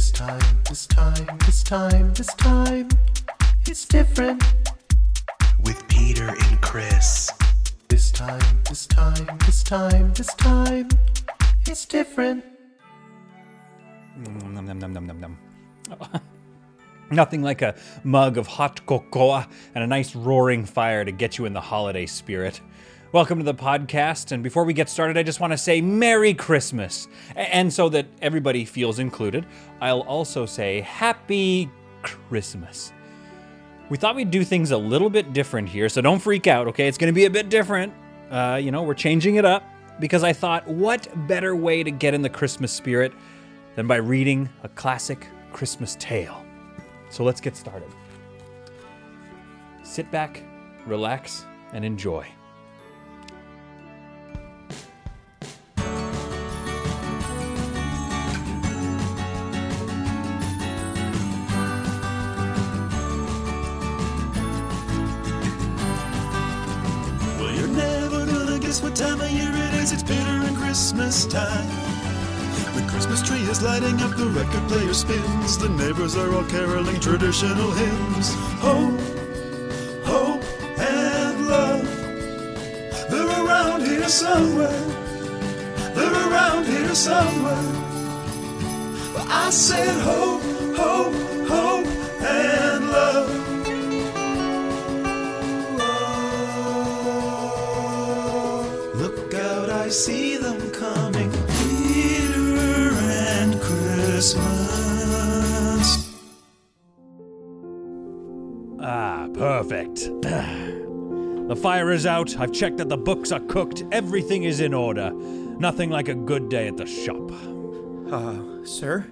This time, this time, this time, this time, it's different. With Peter and Chris. This time, this time, this time, this time, it's different. Nom, nom, nom, nom, nom, nom. Nothing like a mug of hot cocoa and a nice roaring fire to get you in the holiday spirit. Welcome to the podcast, and before we get started, I just want to say Merry Christmas. And so that everybody feels included, I'll also say Happy Christmas. We thought we'd do things a little bit different here, so don't freak out, okay? It's going to be a bit different. Uh, you know, we're changing it up because I thought, what better way to get in the Christmas spirit than by reading a classic Christmas tale? So let's get started. Sit back, relax, and enjoy. Lighting up, the record player spins. The neighbors are all caroling traditional hymns. Hope, hope, and love. They're around here somewhere. They're around here somewhere. But I said hope, hope, the fire is out. I've checked that the books are cooked. Everything is in order. Nothing like a good day at the shop. Uh, sir?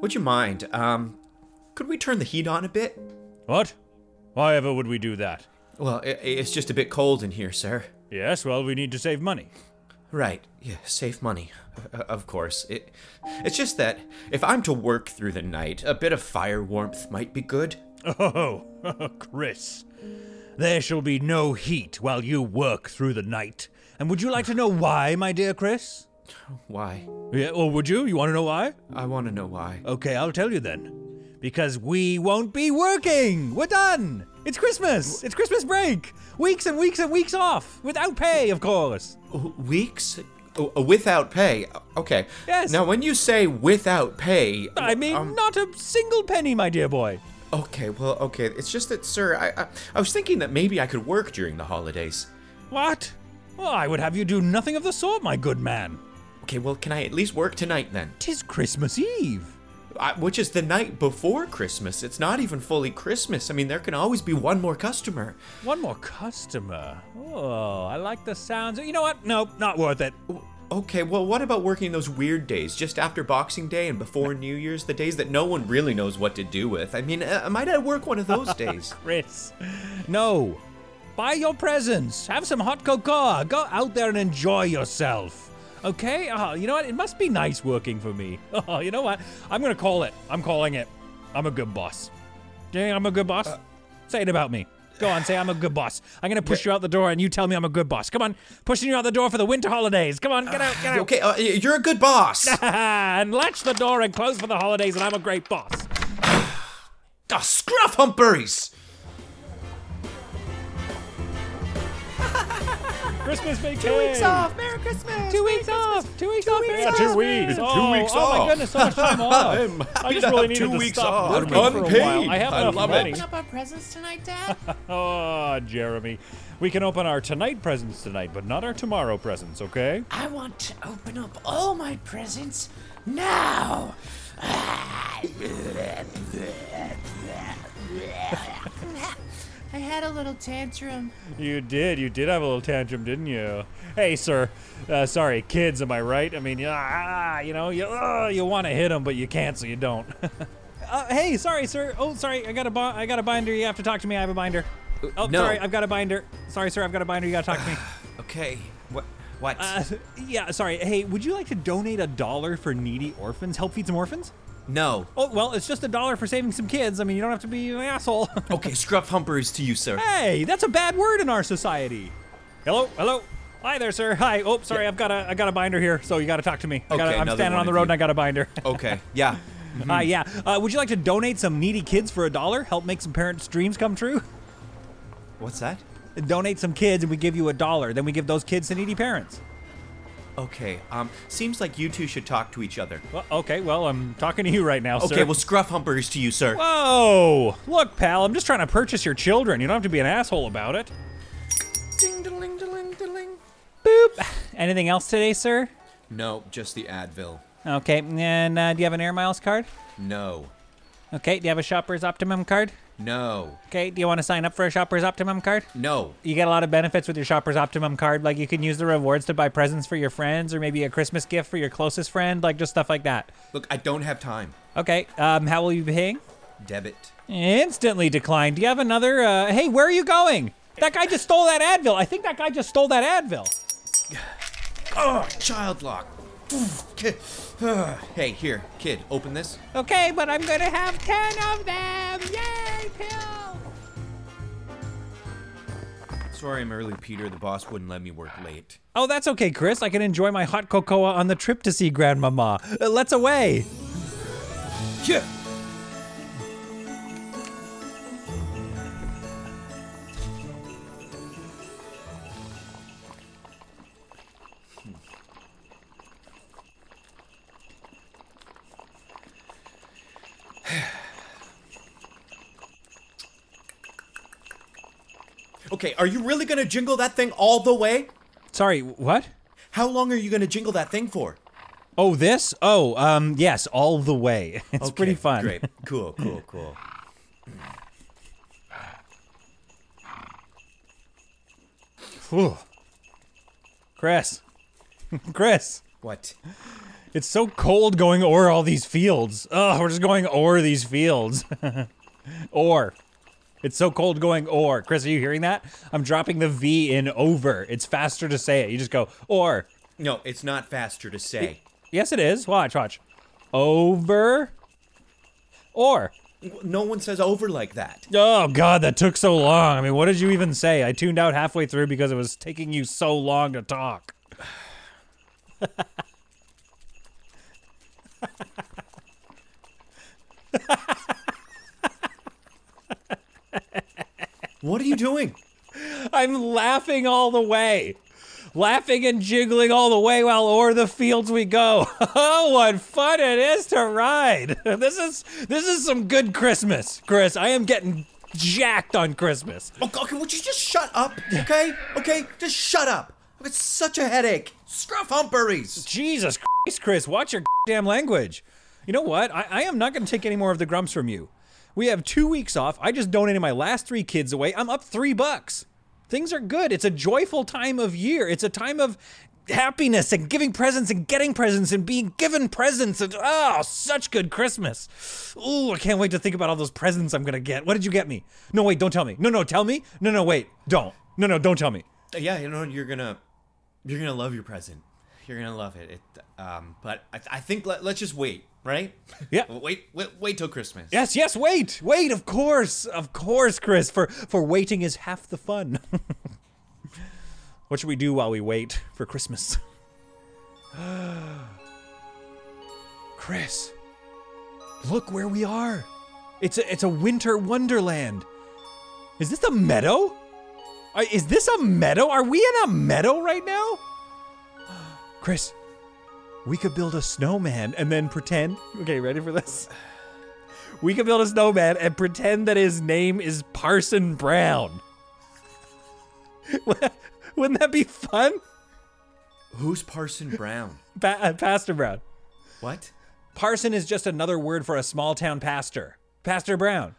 Would you mind, um, could we turn the heat on a bit? What? Why ever would we do that? Well, i it's just a bit cold in here, sir. Yes, well, we need to save money. Right, yeah, save money. Uh, of course. It, it's just that if I'm to work through the night, a bit of fire warmth might be good. Oh, Chris. There shall be no heat while you work through the night. And would you like to know why, my dear Chris? Why? Yeah, or would you? You want to know why? I want to know why. Okay, I'll tell you then. Because we won't be working! We're done! It's Christmas! It's Christmas break! Weeks and weeks and weeks off! Without pay, of course! Weeks? Oh, uh, without pay? Okay. Yes. Now, when you say without pay. I mean, um, not a single penny, my dear boy. Okay, well, okay. It's just that, sir, I, I, I was thinking that maybe I could work during the holidays. What? Well, I would have you do nothing of the sort, my good man. Okay, well, can I at least work tonight then? Tis Christmas Eve. I, which is the night before Christmas. It's not even fully Christmas. I mean, there can always be one more customer. One more customer. Oh, I like the sounds. You know what? Nope, not worth it. Okay, well, what about working those weird days, just after Boxing Day and before New Year's, the days that no one really knows what to do with? I mean, uh, might I work one of those days? Chris. No. Buy your presents. Have some hot cocoa. Go out there and enjoy yourself. Okay? Oh, you know what? It must be nice working for me. Oh, you know what? I'm going to call it. I'm calling it. I'm a good boss. Do you think I'm a good boss? say it about me. Go on, say I'm a good boss. I'm going to push you out the door and you tell me I'm a good boss. Come on. Pushing you out the door for the winter holidays. Come on, get out, get out. okay, uh, you're a good boss. and latch the door and close for the holidays and I'm a great boss. oh, scruff humpers! Christmas vacation. Two weeks off. Merry Christmas. Two weeks off. Two weeks off. Merry off. Christmas. Two weeks. Oh, Two weeks oh my goodness, so much time off. I'm I happy just really needed two to weeks stop off. working for a Unpaid. while. I have I enough love money. Open up our presents tonight, Dad? Oh, Jeremy. We can open our tonight presents tonight, but not our tomorrow presents, okay? I want to open up all my presents now. I had a little tantrum. You did. You did have a little tantrum, didn't you? Hey, sir. Uh, sorry, kids. Am I right? I mean, ah, you know, you uh, you want to hit them, but you can't, so you don't. uh, hey, sorry, sir. Oh, sorry. I got a bi- I got a binder. You have to talk to me. I have a binder. Oh, no. sorry. I've got a binder. Sorry, sir. I've got a binder. You got to talk to me. Okay, what? What? Uh, yeah, sorry. Hey, would you like to donate a dollar for needy orphans? Help feed some orphans? No. Oh, well, it's just a dollar for saving some kids. I mean, you don't have to be an asshole. Okay, scruff humpers to you, sir. hey, that's a bad word in our society. Hello, hello. Hi there, sir. Hi. Oh, sorry. I've got a I got a binder here, so you got to talk to me. I gotta, Okay, I'm another standing one on the of road you. and I got a binder. Okay, yeah. Uh, yeah. Uh, would you like to donate some needy kids for a dollar? Help make some parents' dreams come true? What's that? donate some kids and we give you a dollar. Then we give those kids to needy parents. Okay, um, seems like you two should talk to each other. Well, okay, well, I'm talking to you right now, sir. Okay, well, scruff humpers to you, sir. Whoa! Look, pal, I'm just trying to purchase your children. You don't have to be an asshole about it. Ding, ding, ding, ding. Boop. Anything else today, sir? No, just the Advil. Okay, and uh, do you have an Air Miles card? No. Okay, do you have a Shoppers Optimum card? No. Okay, do you want to sign up for a Shoppers Optimum card? No. You get a lot of benefits with your Shoppers Optimum card, like you can use the rewards to buy presents for your friends or maybe a Christmas gift for your closest friend, like just stuff like that. Look, I don't have time. Okay, um, how will you be paying? Debit. Instantly declined. Do you have another? Uh, hey, where are you going? That guy just stole that Advil. I think that guy just stole that Advil. Oh, child lock. hey, here, kid, open this. Okay, but I'm gonna have ten of them. Yay, pill! Sorry I'm early, Peter. The boss wouldn't let me work late. Oh, that's okay, Chris. I can enjoy my hot cocoa on the trip to see Grandmama. Uh, let's away. Yeah. Okay, are you really gonna jingle that thing all the way? Sorry, what? How long are you gonna jingle that thing for? Oh, this? Oh, um, yes, all the way. It's Okay, pretty fun. Great. Cool, cool, cool. Whew. Chris. Chris. What? It's so cold going over all these fields. Ugh, we're just going over these fields. or. It's so cold going or. Chris, are you hearing that? I'm dropping the V in over. It's faster to say it. You just go or. No, it's not faster to say. Yes, it is. Watch, watch. Over. Or. No one says over like that. Oh, God, that took so long. I mean, what did you even say? I tuned out halfway through because it was taking you so long to talk. What are you doing? I'm laughing all the way. Laughing and jiggling all the way while o'er the fields we go. Oh, what fun it is to ride. This is this is some good Christmas, Chris. I am getting jacked on Christmas. Oh, God, would you just shut up? Okay? Okay? Just shut up. It's such a headache. Scruff humperies. Jesus Christ, Chris, watch your damn language. You know what? I, I am not going to take any more of the grumps from you. We have two weeks off. I just donated my last three kids away. I'm up three bucks. Things are good. It's a joyful time of year. It's a time of happiness and giving presents and getting presents and being given presents and oh, such good Christmas. Ooh, I can't wait to think about all those presents I'm gonna get. What did you get me? No, wait, don't tell me. No, no, tell me. No, no, wait, don't. No, no, don't tell me. Yeah, you know, you're gonna, you're gonna love your present. You're gonna love it. It, um, but I, I think let, let's just wait, right? Yeah. wait, wait, wait till Christmas. Yes, yes, wait, wait, of course, of course, Chris, for, for waiting is half the fun. what should we do while we wait for Christmas? Chris, look where we are. It's a, it's a winter wonderland. Is this a meadow? Is this a meadow? Are we in a meadow right now? Chris, we could build a snowman and then pretend. Okay, ready for this? We could build a snowman and pretend that his name is Parson Brown. Wouldn't that be fun? Who's Parson Brown? Pa- uh, Pastor Brown. What? Parson is just another word for a small town pastor. Pastor Brown.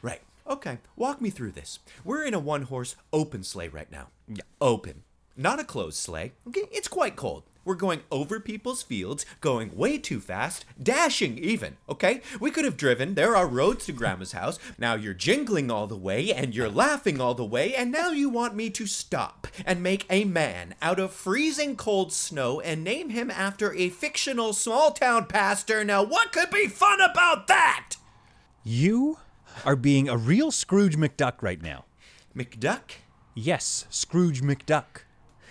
Right. Okay. Walk me through this. We're in a one horse open sleigh right now. Yeah. Open. Not a closed sleigh. Okay. It's quite cold. We're going over people's fields, going way too fast, dashing even. Okay? We could have driven. There are roads to Grandma's house. Now you're jingling all the way and you're laughing all the way, and now you want me to stop and make a man out of freezing cold snow and name him after a fictional small town pastor. Now, what could be fun about that? You are being a real Scrooge McDuck right now. McDuck? Yes, Scrooge McDuck.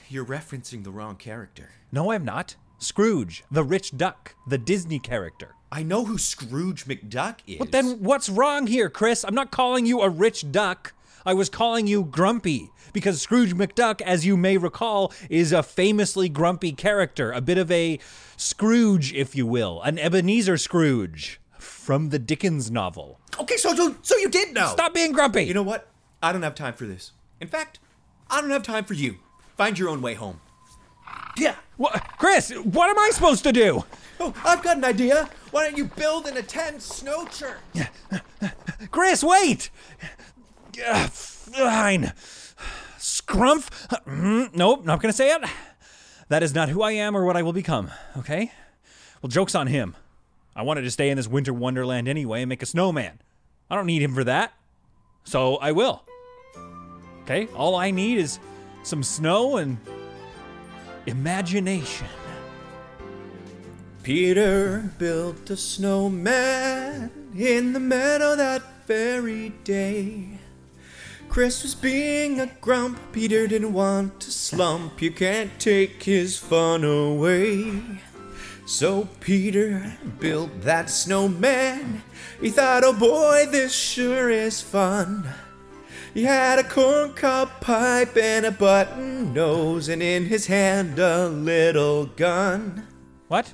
You're referencing the wrong character. No, I'm not. Scrooge, the rich duck, the Disney character. I know who Scrooge McDuck is. But then what's wrong here, Chris? I'm not calling you a rich duck. I was calling you grumpy because Scrooge McDuck, as you may recall, is a famously grumpy character, a bit of a Scrooge, if you will, an Ebenezer Scrooge from the Dickens novel. Okay, so so, so you did know. Stop being grumpy. You know what? I don't have time for this. In fact, I don't have time for you. Find your own way home. Yeah. What, Chris, what am I supposed to do? Oh, I've got an idea. Why don't you build an attend snow church? Chris, wait. Ugh, fine. Scrumph. Mm, Nope, not gonna say it. That is not who I am or what I will become. Okay. Well, joke's on him. I wanted to stay in this winter wonderland anyway and make a snowman. I don't need him for that. So I will. Okay. All I need is some snow and imagination. Peter built a snowman in the meadow that very day. Chris was being a grump, Peter didn't want to slump. You can't take his fun away. So Peter built that snowman. He thought, oh boy, this sure is fun. He had a corncob pipe and a button nose, and in his hand a little gun. What?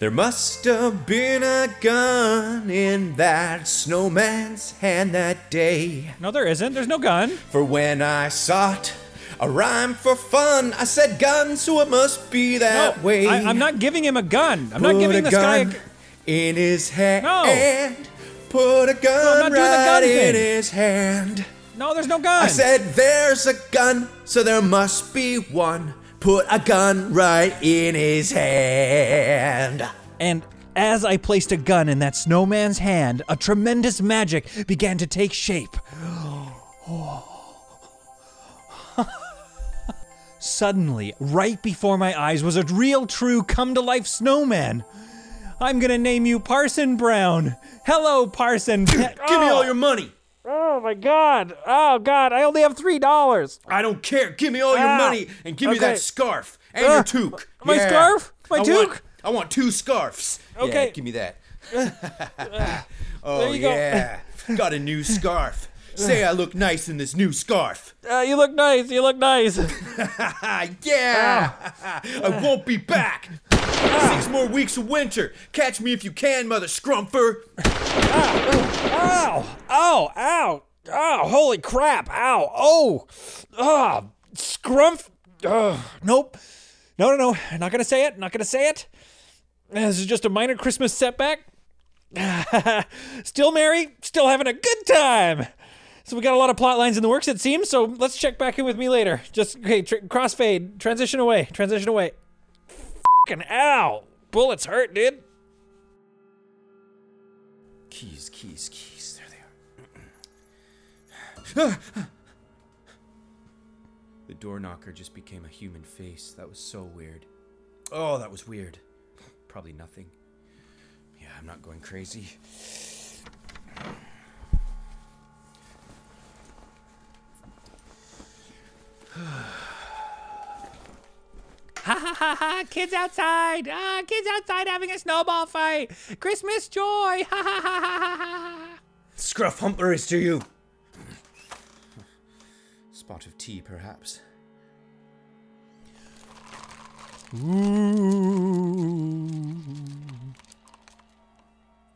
There must have been a gun in that snowman's hand that day. No, there isn't. There's no gun. For when I sought a rhyme for fun, I said gun, so it must be that No, way. I, am not giving him a gun. I'm not giving a this guy a gun in his hand. No. Put a gun not doing the right gun in his hand. No, there's no gun. I said, There's a gun, so there must be one. Put a gun right in his hand. And as I placed a gun in that snowman's hand, a tremendous magic began to take shape. Suddenly, right before my eyes, was a real, true, come to life snowman. I'm gonna name you Parson Brown. Hello, Parson. Give Give me all oh! your money. Oh my God! Oh God! I only have three dollars. I don't care. Give me all your Ah, money and give me that scarf and Ah, your toque. my Yeah. scarf? My I want- toque? I want two scarves. Okay. Yeah, give me that. oh There you go. yeah. Got a new scarf. Say I look nice in this new scarf. Uh, you look nice. You look nice. Ah, yeah. I won't be back. Ah. Six more weeks of winter. Catch me if you can, mother scrumper. Ow! Ow! Ow! Ow! Ah, holy crap! Ow! Oh! Ah! Scrumph! Ah, Ugh. Nope. No, no, no. Not gonna say it. Not gonna say it. This is just a minor Christmas setback. still merry. Still having a good time. So we got a lot of plot lines in the works, it seems. So let's check back in with me later. Just okay. Tr- crossfade. Transition away. Transition away. Fucking ow! Bullets hurt, dude. Keys, keys, keys. There they are. the door knocker just became a human face. That was so weird. Oh, that was weird. Probably nothing. Yeah, I'm not going crazy. Ha ha ha ha! Kids outside! Ah, kids outside having a snowball fight! Christmas joy! Ha ha ha ha ha! Scruff humperies to you. Spot of tea, perhaps.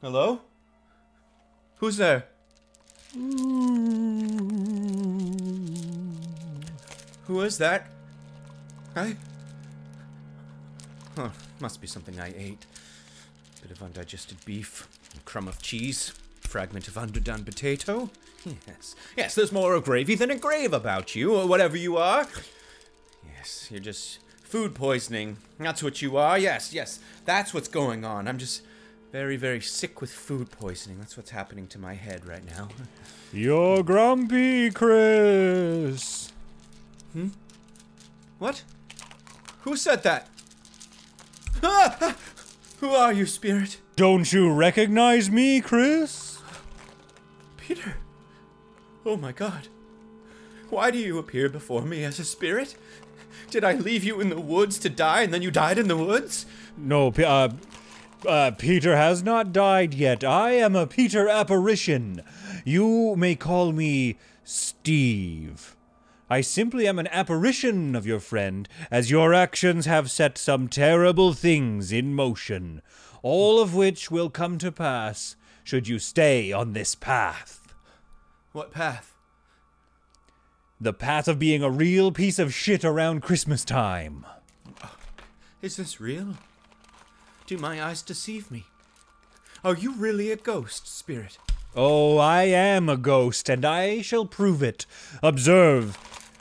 Hello? Who's there? Who is that? I. Huh, must be something I ate. Bit of undigested beef, a crumb of cheese, fragment of underdone potato. Yes, yes, there's more of gravy than a grave about you, or whatever you are. Yes, you're just food poisoning. That's what you are. Yes, yes, that's what's going on. I'm just very, very sick with food poisoning. That's what's happening to my head right now. You're grumpy, Chris. Hmm? What? Who said that? Ah! Who are you, spirit? Don't you recognize me, Chris? Peter. Oh my god. Why do you appear before me as a spirit? Did I leave you in the woods to die and then you died in the woods? No, uh, Uh, Peter has not died yet. I am a Peter apparition. You may call me Steve. I simply am an apparition of your friend, as your actions have set some terrible things in motion, all of which will come to pass should you stay on this path. What path? The path of being a real piece of shit around Christmas time. Is this real? Do my eyes deceive me? Are you really a ghost, spirit? Oh, I am a ghost, and I shall prove it. Observe,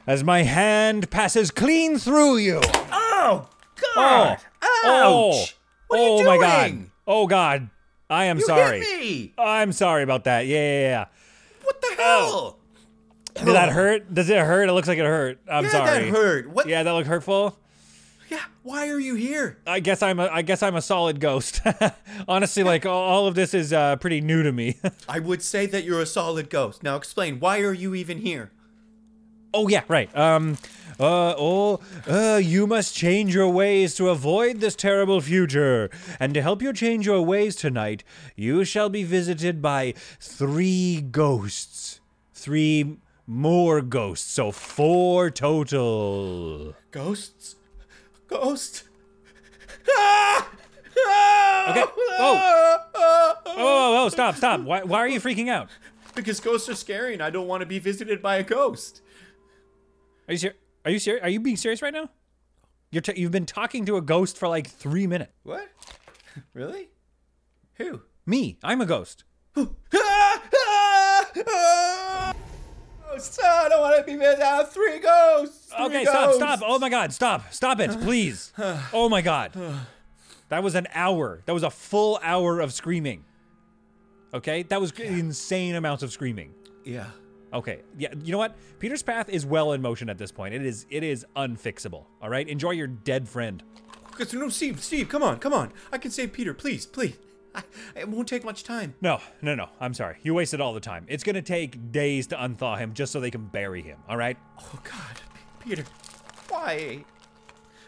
as my hand passes clean through you. Oh, Oh, God! oh, Ouch! What are oh my God! Oh God! I am You sorry. hit me! I'm sorry about that. Yeah, yeah, yeah. What the hell? Did that hurt? Does it hurt? It looks like it hurt. I'm yeah, sorry. that hurt. What? Yeah, that looked hurtful. Yeah, Why are you here? I guess I'm a I guess I'm a solid ghost. Honestly, like all- all of this is uh, pretty new to me. I would say that you're a solid ghost. Now explain. Why are you even here? Oh yeah, right. Um uh oh uh you must change your ways to avoid this terrible future. And to help you change your ways tonight, you shall be visited by three ghosts. Three more ghosts, so four total. Ghosts? Ghost? Ah! Ah! Okay. Ah! Oh, oh, oh, stop, stop. Why, why are you freaking out? Because ghosts are scary and I don't want to be visited by a ghost. Are you ser- Are you serious? Are you being serious right now? You're t- you've been talking to a ghost for like three minutes. What? Really? Who? Me, I'm a ghost. Ghosts! Ah, I don't want to be. I have three ghosts. Three Okay, stop, ghosts. stop. Oh my god, stop. Stop it, please. Oh my god. That was an hour. That was a full hour of screaming. Okay? That was insane amounts of screaming. Yeah. Okay. Yeah, you know what? Peter's path is well in motion at this point. It is it is unfixable. All right? Enjoy your dead friend. No, Steve, Steve, come on, come on. I can save Peter, please, please. I, it won't take much time. No, no, no. I'm sorry. You wasted all the time. It's going to take days to unthaw him just so they can bury him. All right? Oh God, Peter, why?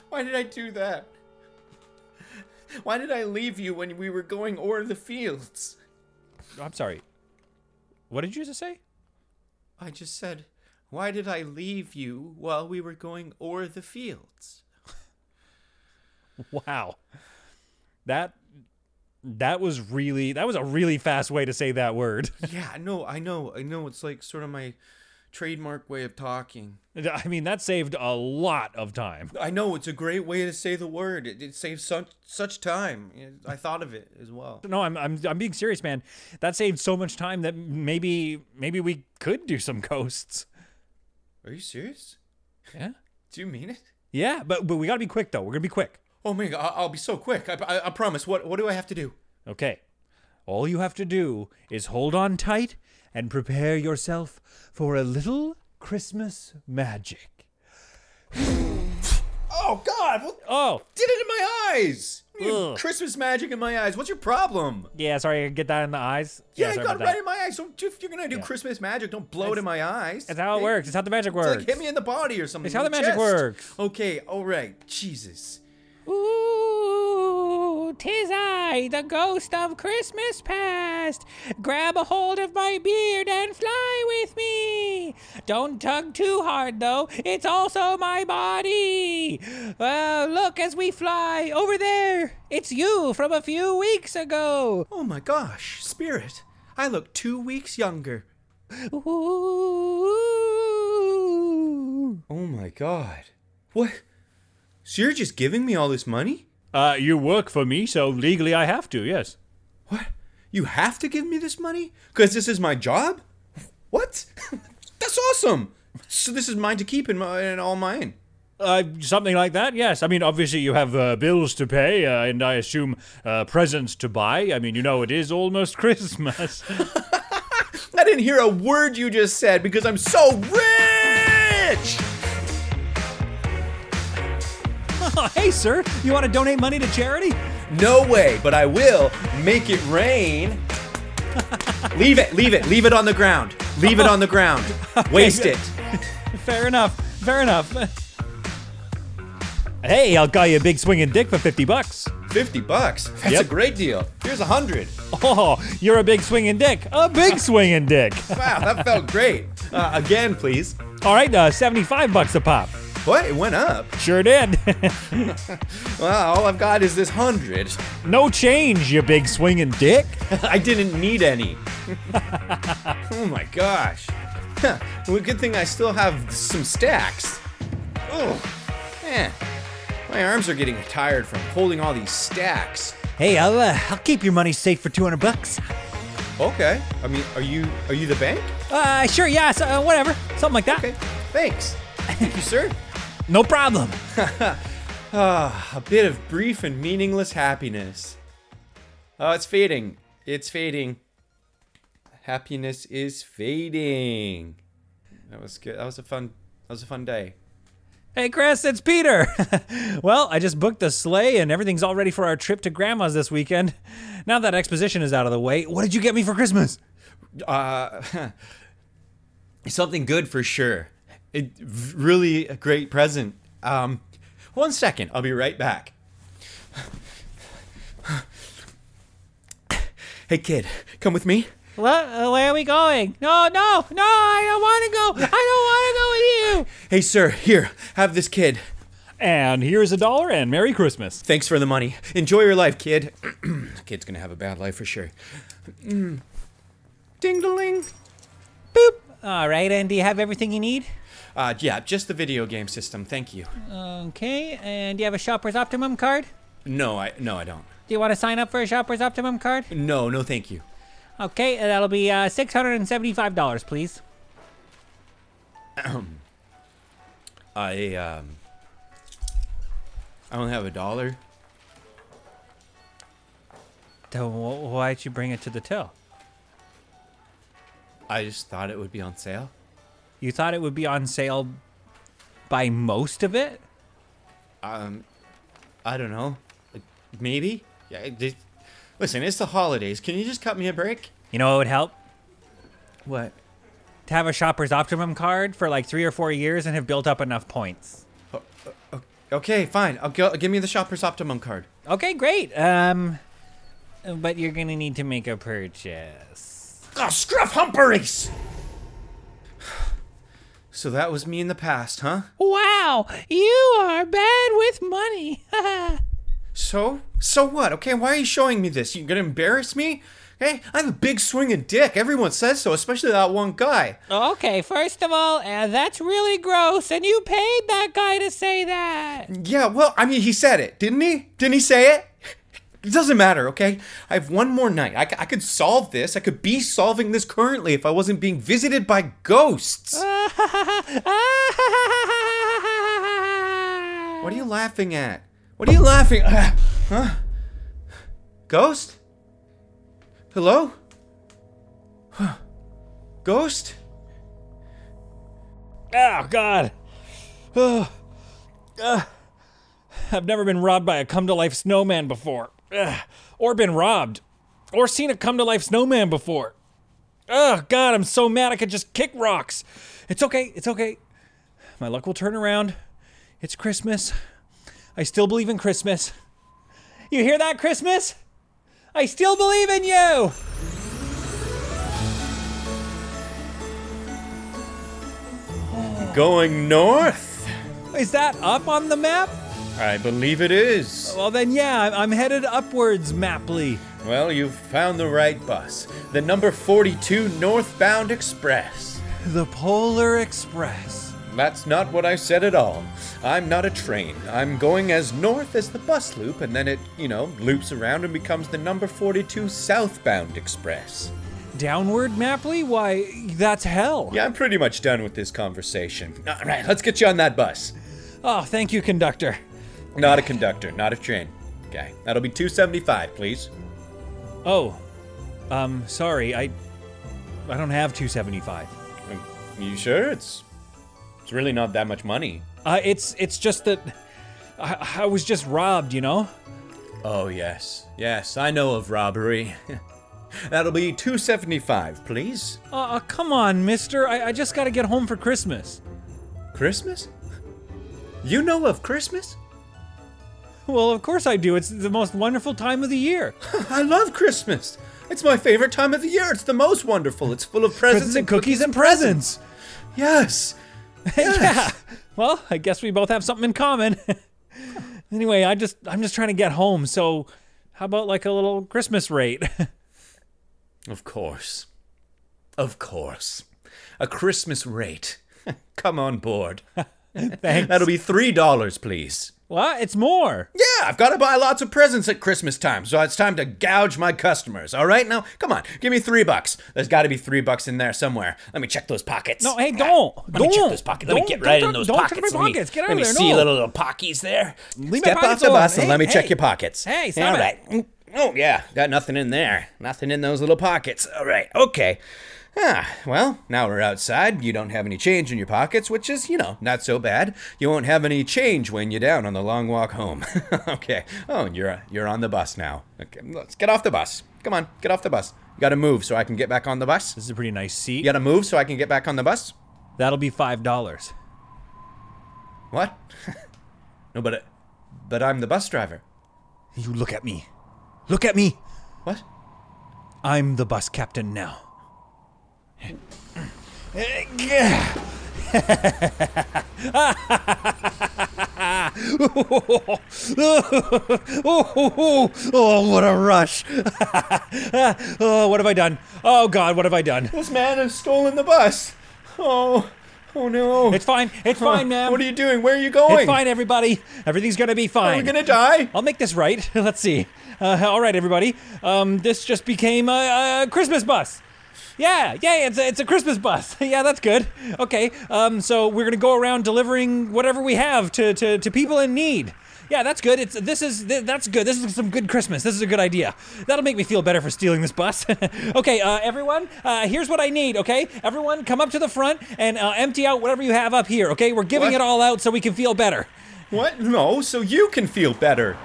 Why did I do that? Why did I leave you when we were going o'er the fields? I'm sorry. What did you just say? I just said, why did I leave you while we were going o'er the fields? Wow. That that was really that was a really fast way to say that word. Yeah, no, I know, I know. It's like sort of my trademark way of talking. I mean, that saved a lot of time. I know it's a great way to say the word. It, it saves such such time. I thought of it as well. No, I'm I'm I'm being serious, man. That saved so much time that maybe maybe we could do some ghosts. Are you serious? Yeah. Do you mean it? Yeah, but but we got to be quick though. We're to be quick. Oh my god, I'll, I'll be so quick. I, I, I promise. What what do I have to do? Okay. All you have to do is hold on tight and prepare yourself for a little Christmas magic. Oh god, what Oh, did it in my eyes? Ugh. Christmas magic in my eyes. What's your problem? yeah, sorry, I get that in the eyes. Yeah, sorry I got it right in my eyes. So if you're gonna do Christmas magic, don't blow it in my eyes. That's how it Okay? works. It's how the magic It's works. like hit me in the body or something. It's how in the magic chest. works. Okay, all right. Jesus. Ooh, tis I, the ghost of Christmas past. Grab a hold of my beard and fly with me. Don't tug too hard, though. It's also my body. Uh, look as we fly over there. It's you from a few weeks ago. Oh my gosh, spirit. I look two weeks younger. Ooh. Oh my god. What? So you're just giving me all this money? Uh, you work for me, so legally I have to. Yes. What? You have to give me this money? Because this is my job? What? That's awesome. So this is mine to keep and, my, and all mine. Uh, something like that. Yes. I mean, obviously you have uh, bills to pay, uh, and I assume uh, presents to buy. I mean, you know, it is almost Christmas. I didn't hear a word you just said because I'm so rich! hey, sir, you want to donate money to charity? No way, but I will make it rain. leave it, leave it, leave it on the ground. Leave it on the ground. Waste it. Fair enough. Fair enough. Hey, I'll buy you a big swinging dick for fifty bucks. 50 bucks? That's Yep. a great deal. Here's a hundred. Oh, you're a big swinging dick. A big swinging dick. Wow, that felt great. Uh, again, please. All right, uh, 75 bucks a pop. What? It went up. Sure did. Well, all I've got is this hundred. no change, you big swinging dick. I didn't need any. oh my gosh. Huh. Well, good thing I still have some stacks. Oh, man. My arms are getting tired from holding all these stacks. Hey, I'll, uh, I'll keep your money safe for 200 bucks. Okay. I mean, are you are you the bank? Uh, sure, yeah, so, uh, whatever. Something like that. Okay. Thanks. Thank you, sir. No problem. Ah, a bit of brief and meaningless happiness. Oh, it's fading. It's fading. Happiness is fading. That was good. That was a fun. That was a fun day. Hey, Chris, it's Peter. well, I just booked the sleigh and everything's all ready for our trip to Grandma's this weekend. Now that exposition is out of the way, what did you get me for Christmas? Uh, something good for sure. It really a great present. Um, one second. I'll be right back. Hey, kid, come with me. What? Uh, where are we going? No, no, no, I don't want to go. I don't want to go with you. Hey, sir, here, have this kid. And here's a dollar and Merry Christmas. Thanks for the money. Enjoy your life, kid. Kid's gonna have a bad life for sure. Ding ling. Boop. All right, and do you have everything you need? Uh, yeah, just the video game system. Thank you. Okay, and do you have a Shoppers Optimum card? No, I no, I don't. Do you want to sign up for a Shoppers Optimum card? No, no, thank you. Okay, uh, that'll be uh, $675, please. I um, I don't have a dollar. Wh- why'd you bring it to the till? I just thought it would be on sale. You thought it would be on sale by most of it? Um, I don't know. Like, Maybe. Yeah. it- it- listen, it's the holidays. Can you just cut me a break? You know what would help? What? To have a Shoppers Optimum card for like three or four years and have built up enough points. Okay, fine. I'll go. Give me the Shoppers Optimum card. Okay, great. Um, but you're gonna need to make a purchase. Oh, scruff humperies! So that was me in the past, huh? Wow, you are bad with money. So? So what? Okay, why are you showing me this? You gonna embarrass me? Hey, I have a big swinging dick. Everyone says so, especially that one guy. okay, first of all, uh, that's really gross, and you paid that guy to say that. Yeah, well, I mean, he said it, didn't he? Didn't he say it? It doesn't matter, okay? I have one more night. I could solve this. I could be solving this currently if I wasn't being visited by ghosts. What are you laughing at? What are you laughing at? Huh? Ghost? Hello? Huh. Ghost? Oh God. Oh. Ugh. I've never been robbed by a come to life snowman before, Ugh. or been robbed, or seen a come to life snowman before. Oh God, I'm so mad I could just kick rocks. It's okay. It's okay. My luck will turn around. It's Christmas. I still believe in Christmas. You hear that, Christmas? I still believe in you. Going north? Is that up on the map? I believe it is. Well, then, yeah, I'm- headed upwards, Mapley. Well, you've found the right bus. The number 42 northbound express. The Polar Express. That's not what I said at all. I'm not a train. I'm going as north as the bus loop, and then it, you know, loops around and becomes the number 42 southbound express. Downward, Mapley? Why, that's hell. Yeah, I'm pretty much done with this conversation. All right, let's get you on that bus. Oh, thank you, conductor. Not a conductor, not a train. Okay, that'll be 275, please. Oh, um, sorry, I, I don't have 275. Um, You sure? It's it's really not that much money. Uh, it's it's just that I, I was just robbed, you know. Oh, yes. Yes, I know of robbery. That'll be 275, please. Uh, uh, come on, Mister. I, I just gotta get home for Christmas. Christmas? You know of Christmas? Well, of course I do. It's the most wonderful time of the year. I love Christmas. It's my favorite time of the year. It's the most wonderful. It's full of presents, Presents and cookies and presents. Yes. yeah. Well, I guess we both have something in common. anyway, I just I'm just trying to get home. So, how about like a little Christmas rate? Of course. Of course. A Christmas rate. Come on board. Thanks. That'll be $3, please. What? It's more. Yeah, I've got to buy lots of presents at Christmas time, so it's time to gouge my customers. All right, now come on, give me three bucks. There's got to be three bucks in there somewhere. Let me check those pockets. No, hey, don't. Let don't. me check those pockets. Let me Don't- get right in those don't check pockets. my Let me- Get out let of me there, see no. little, little pockies there. Leave my Step off pockets the alone. bus and let me check your pockets. Hey, stop All it. right. Oh yeah, got nothing in there. Nothing in those little pockets. All right. Okay. Ah, well, now we're outside. You don't have any change in your pockets, which is, you know, not so bad. You won't have any change when you're down on the long walk home. okay. Oh, you're you're on the bus now. Okay, let's get off the bus. Come on, get off the bus. You got to move so I can get back on the bus. This is a pretty nice seat. You got to move so I can get back on the bus. That'll be five dollars. What? no, but but I'm the bus driver. You look at me. Look at me. What? I'm the bus captain now. oh, what a rush. oh, what have I done? Oh, God, what have I done? This man has stolen the bus. Oh, oh no. It's fine. It's fine, ma'am. What are you doing? Where are you going? It's fine, everybody. Everything's going to be fine. Are we gonna die? I'll make this right. Let's see. Uh, all right, everybody. Um, this just became a, a Christmas bus. Yeah, yeah, it's a, it's a Christmas bus. yeah, that's good. Okay, um, so we're gonna go around delivering whatever we have to, to, to people in need. Yeah, that's good. It's this is th- that's good. This is some good Christmas. This is a good idea. That'll make me feel better for stealing this bus. okay, uh, everyone, uh, here's what I need. Okay, everyone, come up to the front and uh, empty out whatever you have up here. Okay, we're giving What? it all out so we can feel better. What? No, so you can feel better.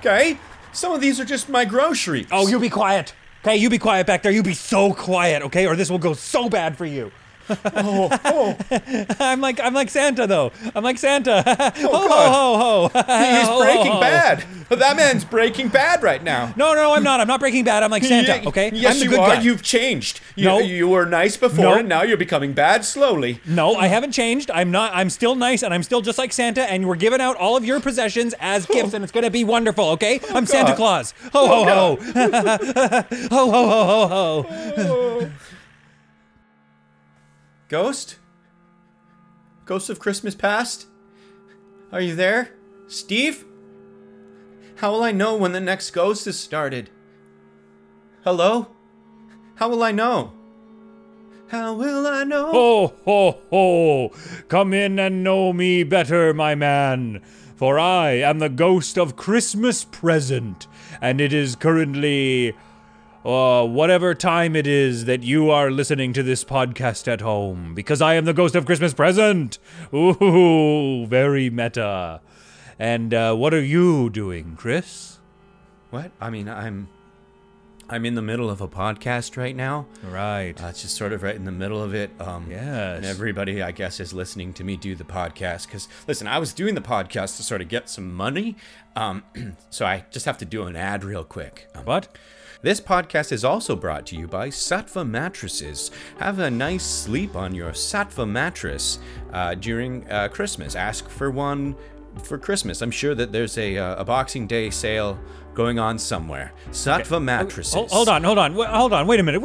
Okay? Some of these are just my groceries. Oh, you be quiet. Okay, you be quiet back there. You be so quiet, okay, or this will go so bad for you. Oh, oh. I'm like I'm like Santa though. I'm like Santa. Oh, ho, God. ho ho ho. He's Ho, ho, breaking ho. bad. That man's breaking bad right now. No, no, I'm not. I'm not breaking bad. I'm like Santa. Okay. Yes, I'm the you good are. guy. You've changed. You, No. you were nice before, No. and now you're becoming bad slowly. No, I haven't changed. I'm not. I'm still nice, and I'm still just like Santa. And we're giving out all of your possessions as oh. gifts, and it's gonna be wonderful. Okay? Oh, I'm Santa Claus. Ho ho ho. ho ho ho ho ho. Ghost? Ghost of Christmas Past? Are you there? Steve? How will I know when the next ghost is started? Hello? How will I know? How will I know? Ho, ho, ho! Come in and know me better, my man. For I am the ghost of Christmas present, and it is currently. Uh, whatever time it is that you are listening to this podcast at home, because I am the ghost of Christmas present. Ooh, very meta. And uh, what are you doing, Chris? What? I mean, I'm I'm in the middle of a podcast right now. Right. Uh, it's just sort of right in the middle of it. Um, Yes. And everybody, I guess, is listening to me do the podcast. Because, listen, I was doing the podcast to sort of get some money. Um, so I just have to do an ad real quick. Um, what? This podcast is also brought to you by Saatva Mattresses. Have a nice sleep on your Saatva mattress uh, during uh, Christmas. Ask for one for Christmas. I'm sure that there's a, uh, a Boxing Day sale going on somewhere. Saatva Mattresses. Hold, hold on, hold on, hold on. Wait a minute.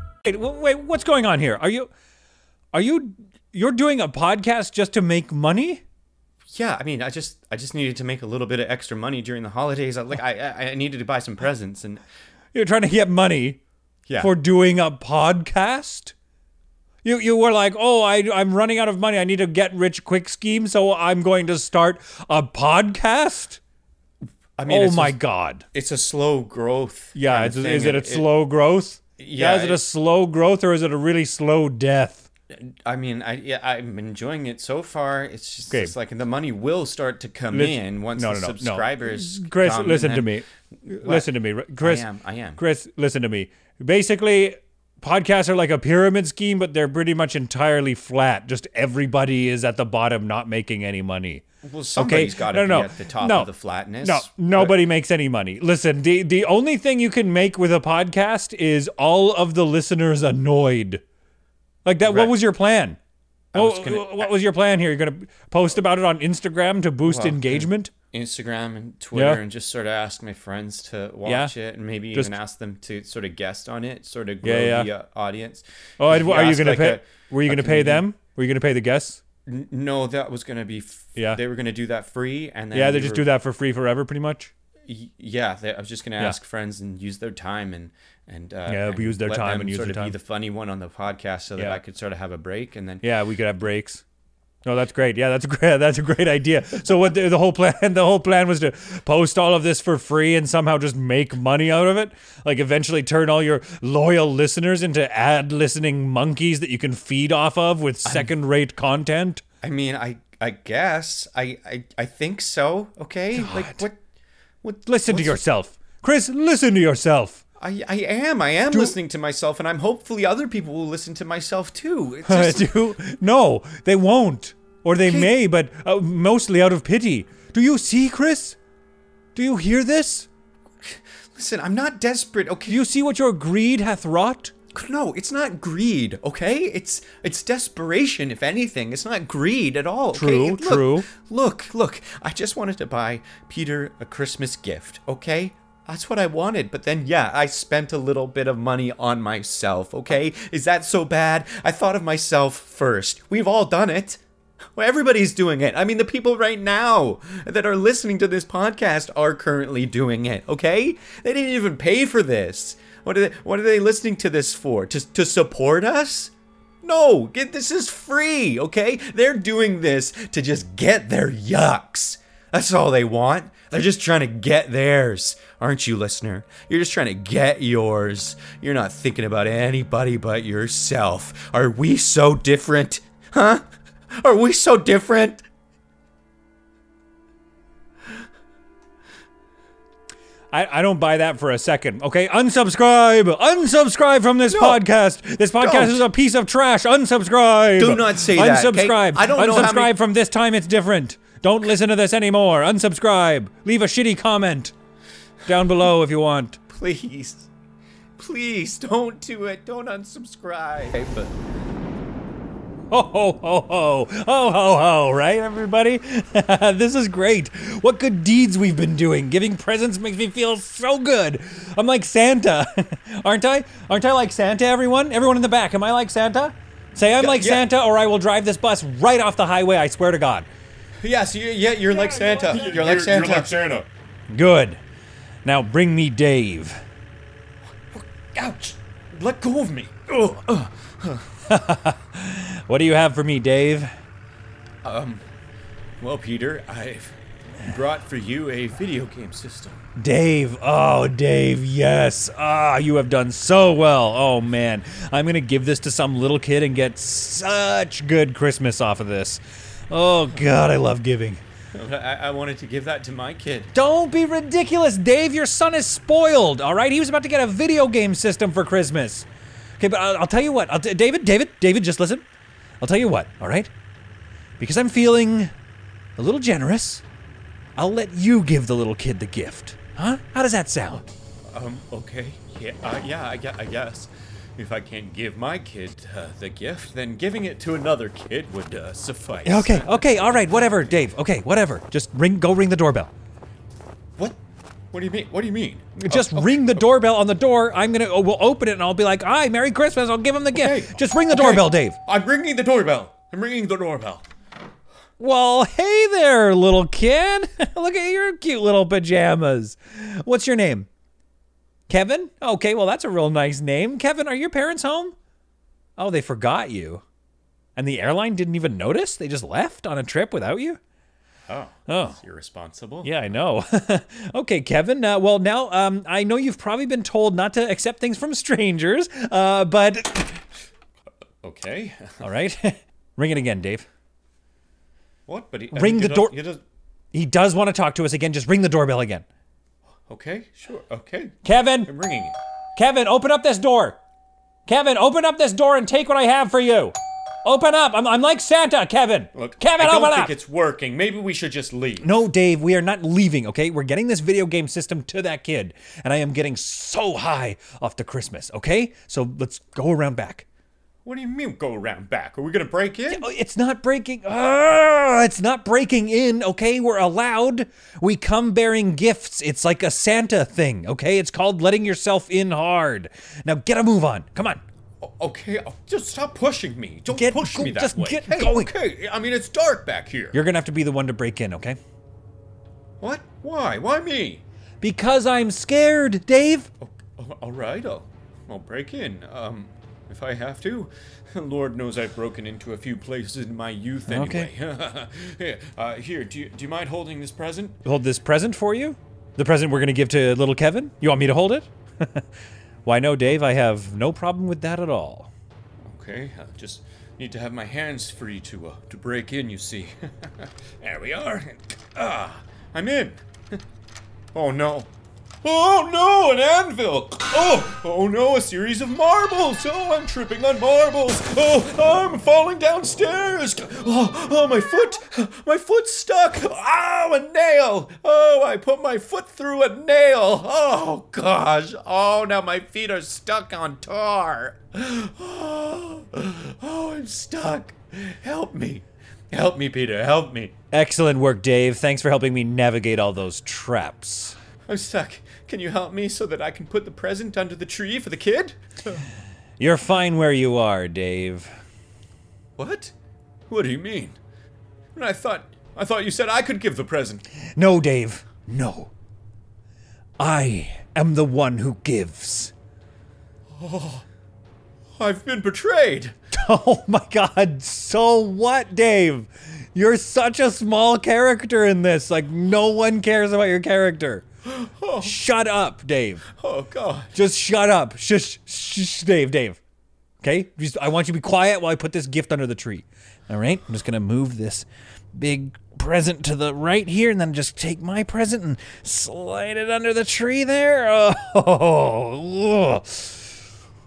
Wait, wait, what's going on here? Are you, are you, you're doing a podcast just to make money? Yeah, I mean, I just I just needed to make a little bit of extra money during the holidays. I, like I I needed to buy some presents and You're trying to get money yeah. for doing a podcast? You you were like, oh, I I'm running out of money. I need a get rich quick scheme, so I'm going to start a podcast. I mean, oh my just- god. It's a slow growth. Yeah, kind of is thing. it a slow growth? Yeah, is it a slow growth or is it a really slow death? I mean, I yeah, I'm enjoying it so far. It's just Okay. it's like the money will start to come in once no, the no, no, no. subscribers. Chris, listen to me. Listen to me, Chris. I am. I am. Chris, listen to me. Basically, podcasts are like a pyramid scheme, but they're pretty much entirely flat. Just everybody is at the bottom, not making any money. Well, somebody's got to no, be no, at the top no, of the flatness. No, but- nobody makes any money. Listen, the the only thing you can make with a podcast is all of the listeners annoyed. Like that. What was your plan? What, gonna- what was your plan here? You're gonna post about it on Instagram to boost Well, engagement? Instagram and Twitter Yeah. and just sort of ask my friends to Yeah. watch it and maybe Just- even ask them to sort of guest on it, sort of grow Yeah, yeah. the uh, audience. Oh, and are you gonna like, pay? a- were you gonna pay comedian- them? Were you gonna pay the guests? N- No, that was gonna be. F- Yeah. They were gonna do that free, and then Yeah, they we just were- do that for free forever, pretty much. Yeah, they, I was just gonna Yeah. ask friends and use their time and and uh, Yeah, and use their time and use sort their of time. be the funny one on the podcast so that Yeah. I could sort of have a break and then Yeah, we could have breaks. No, that's great. Yeah, that's a great. That's a great idea. So what the, the whole plan? The whole plan was to post all of this for free and somehow just make money out of it. Like eventually turn all your loyal listeners into ad listening monkeys that you can feed off of with second rate content. I mean, I I guess I I, I think so. Okay, like what what? Listen to what's- yourself, Chris. Listen to yourself. I I am I am listening to myself, and I'm hopefully other people will listen to myself too. It's just, Do no, they won't, or they may, but uh, mostly out of pity. Do you see, Chris? Do you hear this? listen, I'm not desperate. Okay, Do you see what your greed hath wrought? No, it's not greed. Okay, it's it's desperation. If anything, it's not greed at all. okay? True, Look, true. Look, look. I just wanted to buy Peter a Christmas gift. Okay. That's what I wanted, but then yeah, I spent a little bit of money on myself, okay? Is that so bad? I thought of myself first. We've all done it. Well, everybody's doing it. I mean, the people right now that are listening to this podcast are currently doing it. Okay, they didn't even pay for this. What are they? What are they listening to this for? To to support us? No, get this is free. Okay, they're doing this to just get their yucks. That's all they want. They're just trying to get theirs, aren't you, listener? You're just trying to get yours. You're not thinking about anybody but yourself. Are we so different? Huh? Are we so different? I, I don't buy that for a second. Okay, unsubscribe. Unsubscribe from this podcast. This podcast Don't. is a piece of trash. Unsubscribe. Do not say that, okay? Unsubscribe. I don't know how many- from this time. It's different. Don't listen to this anymore. Unsubscribe. Leave a shitty comment down below if you want. Please. Please don't do it. Don't unsubscribe. Okay, but Ho ho ho ho ho ho ho! Right, everybody? this is great. What good deeds we've been doing. Giving presents makes me feel so good. I'm like Santa, aren't I? Aren't I like Santa? Everyone, everyone in the back. Am I like Santa? Say I'm like yeah. Santa, or I will drive this bus right off the highway. I swear to God. yes, you, yeah, you're like Santa. You're, like Santa. You're like Santa. Good. Now bring me Dave. Ouch! Let go of me. Oh, ugh. What do you have for me, Dave? Um, well, Peter, I've brought for you a video game system. Dave, oh Dave, yes. Ah, you have done so well. Oh man, I'm gonna give this to some little kid and get such good Christmas off of this. Oh God, I love giving. I, I wanted to give that to my kid. Don't be ridiculous, Dave. Your son is spoiled. All right, he was about to get a video game system for Christmas. Okay, but I'll, I'll tell you what, I'll t- David, David, David, just listen. I'll tell you what. All right, because I'm feeling a little generous. I'll let you give the little kid the gift. Huh? How does that sound? Um, okay. Yeah, uh, yeah, I, I guess. If I can't give my kid uh, the gift, then giving it to another kid would uh, suffice. Okay, okay, all right, whatever, Dave. Okay, whatever. Just ring, go ring the doorbell. What? What do you mean? What do you mean? Just oh, ring the doorbell on the door. I'm gonna, oh, we'll open it and I'll be like, "Hi, Merry Christmas." I'll give him the gift. Just ring the okay. doorbell, Dave. I'm ringing the doorbell. I'm ringing the doorbell. Well, hey there, little kid. Look at your cute little pajamas. What's your name? Kevin? Okay, well, that's a real nice name. Kevin, are your parents home? Oh, they forgot you. And the airline didn't even notice? They just left on a trip without you? Oh. Oh. You're responsible. Yeah, I know. okay, Kevin. Uh, well, now um, I know you've probably been told not to accept things from strangers, uh, but Okay. all right, ring it again, Dave. what? But he, Ring he the door- he does- He does want to talk to us again. Just ring the doorbell again, Okay, sure. Okay. Kevin. I'm ringing it. Kevin, open up this door. Kevin, open up this door and take what I have for you. Open up. I'm, I'm like Santa, Kevin. Look, Kevin, I don't open think up. it's working. Maybe we should just leave. No, Dave, we are not leaving, okay? We're getting this video game system to that kid, and I am getting so high off the Christmas, okay? So let's go around back. What do you mean go around back? Are we gonna break in? Oh, It's not breaking. Ah, it's not breaking in, okay? We're allowed. We come bearing gifts. It's like a Santa thing, okay? It's called letting yourself in hard. Now get a move on. Come on. Okay, oh, just stop pushing me. Don't Get- push go- me that just way. get hey, going. Okay, I mean it's dark back here. You're gonna have to be the one to break in, okay? What? Why? Why me? Because I'm scared, Dave. Oh, all right, I'll, I'll break in. Um, if I have to. Lord knows I've broken into a few places in my youth anyway. here, uh, here, do you, do you mind holding this present? Hold this present for you? The present we're gonna give to little Kevin? You want me to hold it? Why, no, Dave, I have no problem with that at all. Okay, I just need to have my hands free to uh, to break in. You see, there we are. Ah, I'm in. Oh no! Oh no! An anvil! Oh! Oh no! A series of marbles! Oh, I'm tripping on marbles! Oh, I'm falling downstairs! Oh, oh, my foot! My foot's stuck! Oh, a nail! Oh, I put my foot through a nail! Oh gosh! Oh, now my feet are stuck on tar! Oh, oh I'm stuck! Help me! Help me, Peter! Help me! Excellent work, Dave. Thanks for helping me navigate all those traps. Oh, I'm stuck. Can you help me so that I can put the present under the tree for the kid? You're fine where you are, Dave. What? What do you mean? I thought I thought you said I could give the present. No, Dave. No. I am the one who gives. Oh. I've been betrayed. Oh my god, so what, Dave? You're such a small character in this. Like, no one cares about your character. Oh. Shut up, Dave. Oh god. Just shut up. Shush, shush, Dave, Dave. Okay? Just, I want you to be quiet while I put this gift under the tree. All right? I'm just going to move this big present to the right here and then just take my present and slide it under the tree there. Oh,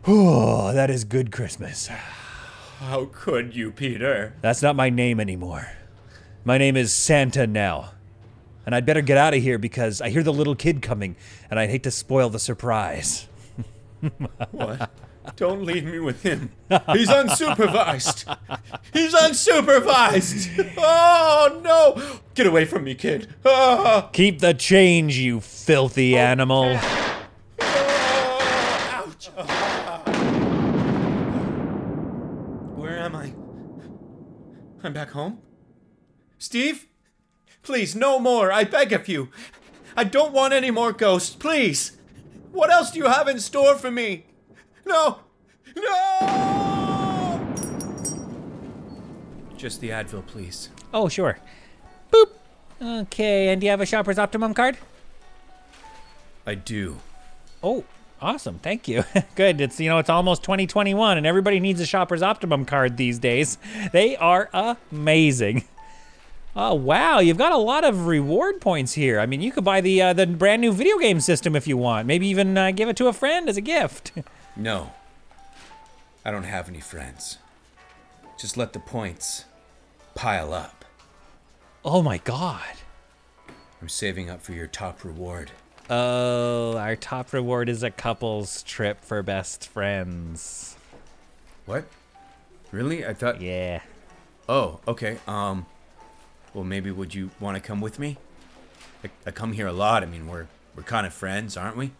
oh, that is good Christmas. How could you, Peter? That's not my name anymore. My name is Santa now. And I'd better get out of here because I hear the little kid coming and I'd hate to spoil the surprise. What? Don't leave me with him. He's unsupervised. He's unsupervised. Oh no! Get away from me, kid. Ah! Keep the change, you filthy animal. Ah! Ouch! Ah! Where am I? I'm back home? Steve? Please, no more, I beg of you. I don't want any more ghosts, please. What else do you have in store for me? No! No! Just the Advil, please. Oh, sure. Boop. Okay, and do you have a Shopper's Optimum card? I do. Oh, awesome. Thank you. Good. It's you know, it's almost 2021 and everybody needs a Shopper's Optimum card these days. They are amazing. Oh, wow. You've got a lot of reward points here. I mean, you could buy the uh, the brand new video game system if you want. Maybe even uh, give it to a friend as a gift. No. I don't have any friends. Just let the points pile up. oh my god. I'm saving up for your top reward. Oh, our top reward is a couple's trip for best friends. What? Really? I thought. Yeah. Oh, okay. Um. Well, maybe would you want to come with me? I, I come here a lot. I mean, we're we're kind of friends, aren't we?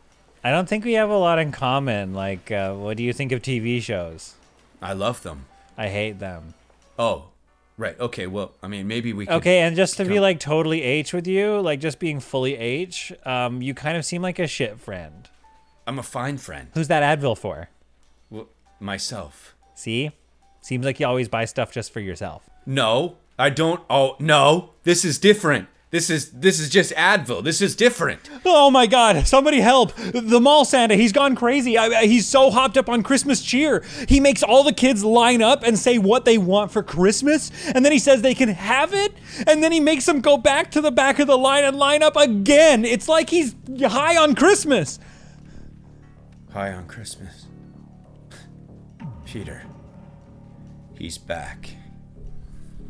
I don't think we have a lot in common. Like, uh, what do you think of TV shows? I love them. I hate them. Oh, right. Okay. Well, I mean, maybe we. Could Okay, and just to be like totally H with you, like just being fully H, um, you kind of seem like a shit friend. I'm a fine friend. Who's that Advil for? Well, myself. See? Seems like you always buy stuff just for yourself. No, I don't. Oh no, this is different. This is this is just Advil. This is different. Oh my god, somebody help. The mall Santa, he's gone crazy. I, he's so hopped up on Christmas cheer. He makes all the kids line up and say what they want for Christmas, and then he says they can have it, and then he makes them go back to the back of the line and line up again. It's like he's high on Christmas. High on Christmas. Peter. He's back.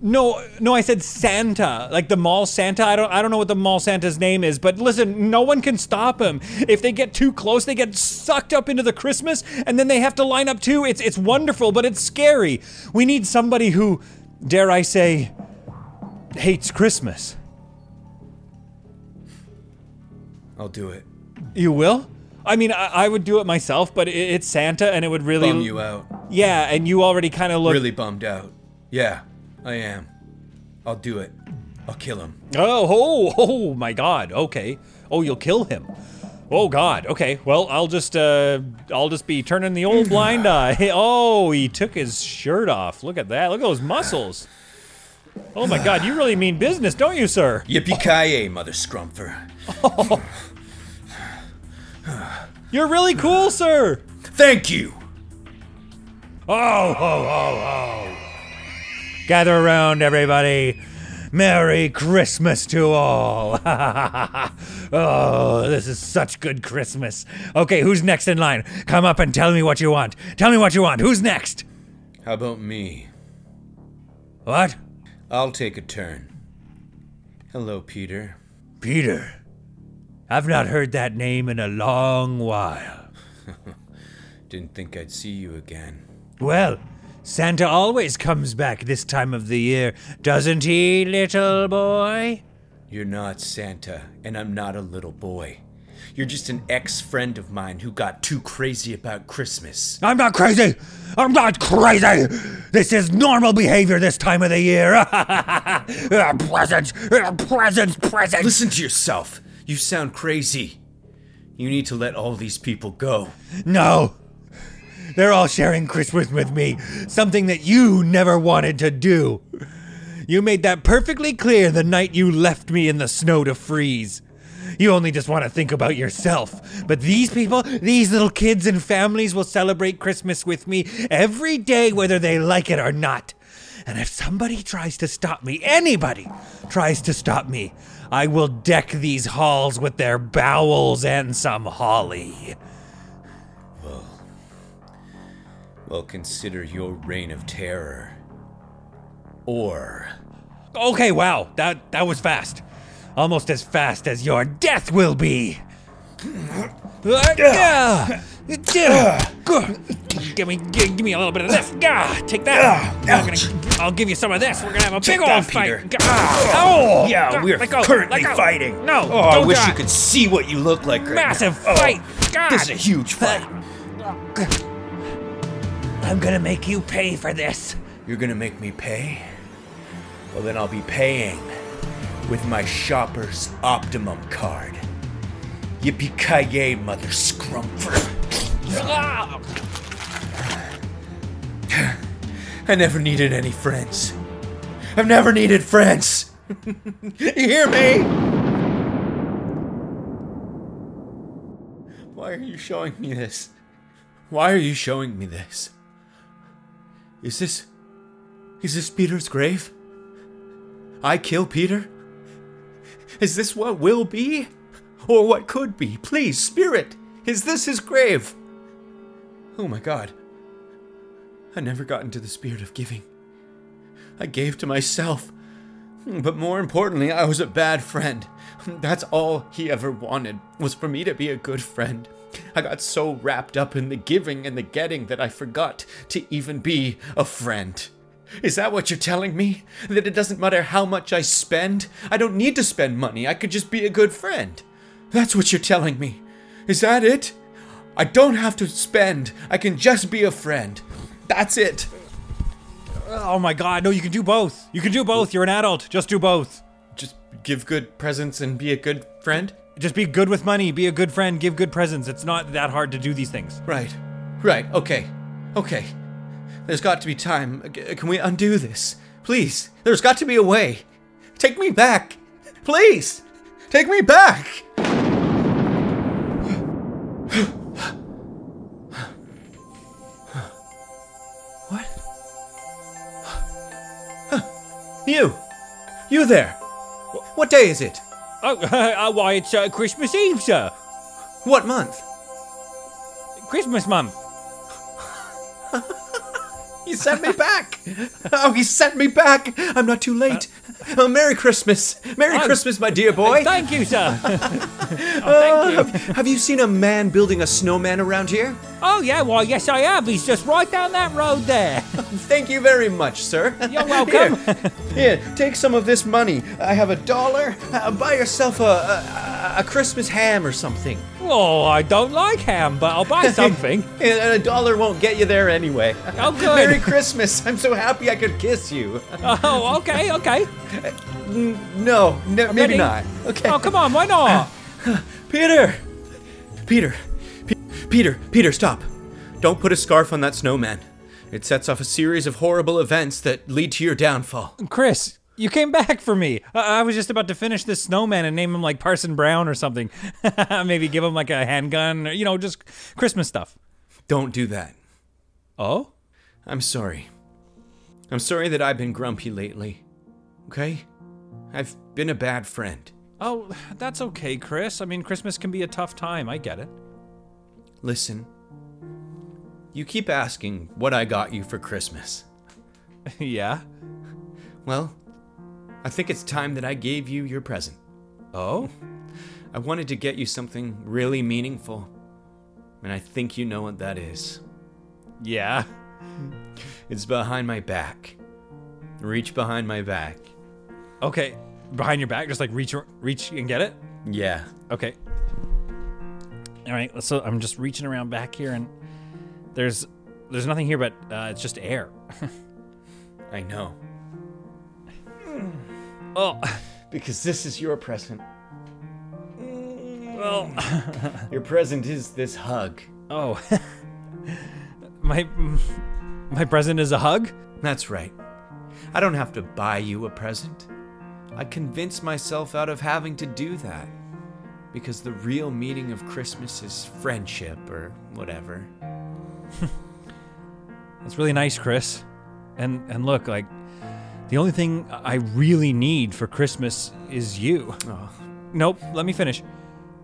No, no, I said Santa, like the mall Santa. I don't, I don't know what the mall Santa's name is, but listen, no one can stop him. If they get too close, they get sucked up into the Christmas, and then they have to line up too. It's, it's wonderful, but it's scary. We need somebody who, dare I say, hates Christmas. I'll do it. You will? I mean, I, I would do it myself, but it, it's Santa, and it would really Bum you out. Yeah, and you already kind of look. Really bummed out. Yeah, I am. I'll do it. I'll kill him. Oh, oh, oh my God. Okay. Oh, you'll kill him. Oh God. Okay. Well, I'll just uh, I'll just be turning the old blind eye. Oh, he took his shirt off. Look at that. Look at those muscles. Oh my God. You really mean business, don't you, sir? Yippee ki mother scrumpfer. You're really cool, sir. Thank you. Oh, ho, ho, ho. Gather around, everybody. Merry Christmas to all. oh, this is such good Christmas. Okay, who's next in line? Come up and tell me what you want. Tell me what you want. Who's next? How about me? What? I'll take a turn. Hello, Peter. Peter. I've not heard that name in a long while. Didn't think I'd see you again. Well, Santa always comes back this time of the year, doesn't he, little boy? You're not Santa, and I'm not a little boy. You're just an ex friend of mine who got too crazy about Christmas. I'm not crazy. I'm not crazy. This is normal behavior this time of the year. Uh, presents, uh, presents, presents. Listen to yourself. You sound crazy. You need to let all these people go. No. They're all sharing Christmas with me, something that you never wanted to do. You made that perfectly clear the night you left me in the snow to freeze. You only just want to think about yourself. But these people, these little kids and families will celebrate Christmas with me every day, whether they like it or not. And if somebody tries to stop me, anybody tries to stop me, I will deck these halls with their bowels and some holly. Well, consider your reign of terror. Or. Okay, wow, that that was fast. Almost as fast as your death will be. Give me, give, give me a little bit of this. Gah, Take that. I'm gonna, I'll give you some of this. We're gonna have a big old that, fight. Gah. Oh, Yeah, we're let go, currently let go. fighting. No, Oh, I don't wish die. you could see what you look like right Massive now. Oh, fight. God. This is a huge fight. Uh, I'm gonna make you pay for this. You're gonna make me pay? Well, then I'll be paying with my Shopper's Optimum card. Yippee ki mother scrumpfer. Ah. I never needed any friends. I've never needed friends. you hear me? Why are you showing me this? Why are you showing me this? Is this. Is this Peter's grave? I kill Peter? Is this what will be? Or what could be? Please, Spirit, is this his grave? Oh my god. I never got into the spirit of giving. I gave to myself. But more importantly, I was a bad friend. That's all he ever wanted, was for me to be a good friend. I got so wrapped up in the giving and the getting that I forgot to even be a friend. Is that what you're telling me? That it doesn't matter how much I spend? I don't need to spend money, I could just be a good friend. That's what you're telling me. Is that it? I don't have to spend, I can just be a friend. That's it. Oh my god, no, you can do both. You can do both. You're an adult. Just do both. Just give good presents and be a good friend? Just be good with money, be a good friend, give good presents. It's not that hard to do these things. Right. Right. Okay. Okay. There's got to be time. Can we undo this? Please, there's got to be a way. Take me back. Please, take me back. what? You! You there! What day is it? Oh, uh, why, it's uh, Christmas Eve, sir. What month? Christmas month. He sent me back! Oh, he sent me back! I'm not too late. Oh, Merry Christmas! Merry Oh. Christmas, my dear boy! Thank you, sir. oh, Uh, thank you. have, have you seen a man building a snowman around here? Oh, yeah, why, yes, I have. He's just right down that road there. Thank you very much, sir. You're welcome. Here, here, take some of this money. I have a dollar. Uh, buy yourself a, a, a Christmas ham or something. Oh, I don't like ham, but I'll buy something. And a dollar won't get you there anyway. Oh, good. Merry Christmas. I'm so happy I could kiss you. oh, okay, okay. No, no maybe Ready? not. Okay. Oh, come on, why not? Peter! Peter! Pe- Peter! Peter, stop! Don't put a scarf on that snowman. It sets off a series of horrible events that lead to your downfall. Chris, you came back for me. I, I was just about to finish this snowman and name him like Parson Brown or something. Maybe give him like a handgun, or, you know, just Christmas stuff. Don't do that. Oh? I'm sorry. I'm sorry that I've been grumpy lately. Okay? I've been a bad friend. Oh, that's okay, Chris. I mean, Christmas can be a tough time. I get it. Listen. You keep asking what I got you for Christmas. yeah? Well, I think it's time that I gave you your present. Oh? I wanted to get you something really meaningful. And I think you know what that is. Yeah. It's behind my back. Reach behind my back. Okay. Behind your back, just like reach reach and get it? Yeah. Okay. All right. So I'm just reaching around back here, and there's there's nothing here, but uh, it's just air. I know. Oh, Because this is your present. well. Your present is this hug. Oh. my my present is a hug. That's right. I don't have to buy you a present. I convince myself out of having to do that. Because the real meaning of Christmas is friendship or whatever. That's really nice, Chris. And and look, like the only thing I really need for Christmas is you. Oh, Nope, let me finish.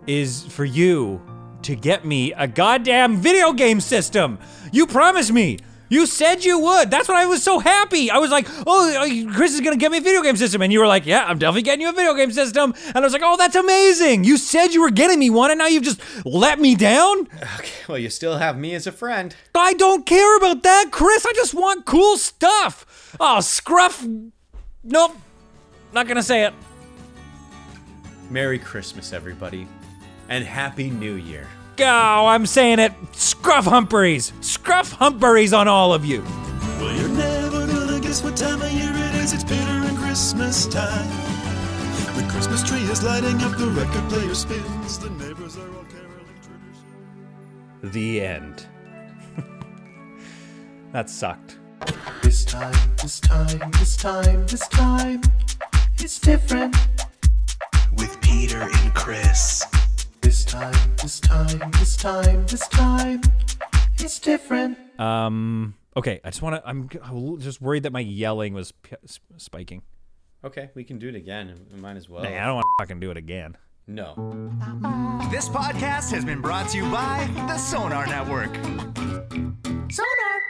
Is for you to get me a goddamn video game system. You promised me. You said you would. That's why I was so happy. I was like, "Oh, uh, Chris is gonna get me a video game system," and you were like, "Yeah, I'm definitely getting you a video game system." And I was like, "Oh, that's amazing! You said you were getting me one, and now you've just let me down." okay. Well, you still have me as a friend. I don't care about that, Chris. I just want cool stuff. Oh, scruff. Nope. Not gonna say it. Merry Christmas, everybody. And Happy New Year. Oh, I'm saying it. Scruff humperies. Scruff humperies on all of you. Well, you're never gonna guess what time of year it is. It's bitter and Christmas time. The Christmas tree is lighting up, the record player spins, the neighbors are all caroling tradition. The end. that sucked. This time, this time, this time, this time, it's different. With Peter and Chris. This time, this time, this time, this time, it's different. Um. Okay. I just want to. I'm g- I'm just worried that my yelling was p- s- spiking. Okay, we can do it again. We might as well. Nah, I don't want to fucking do it again. No. This podcast has been brought to you by the Sonar Network. Sonar!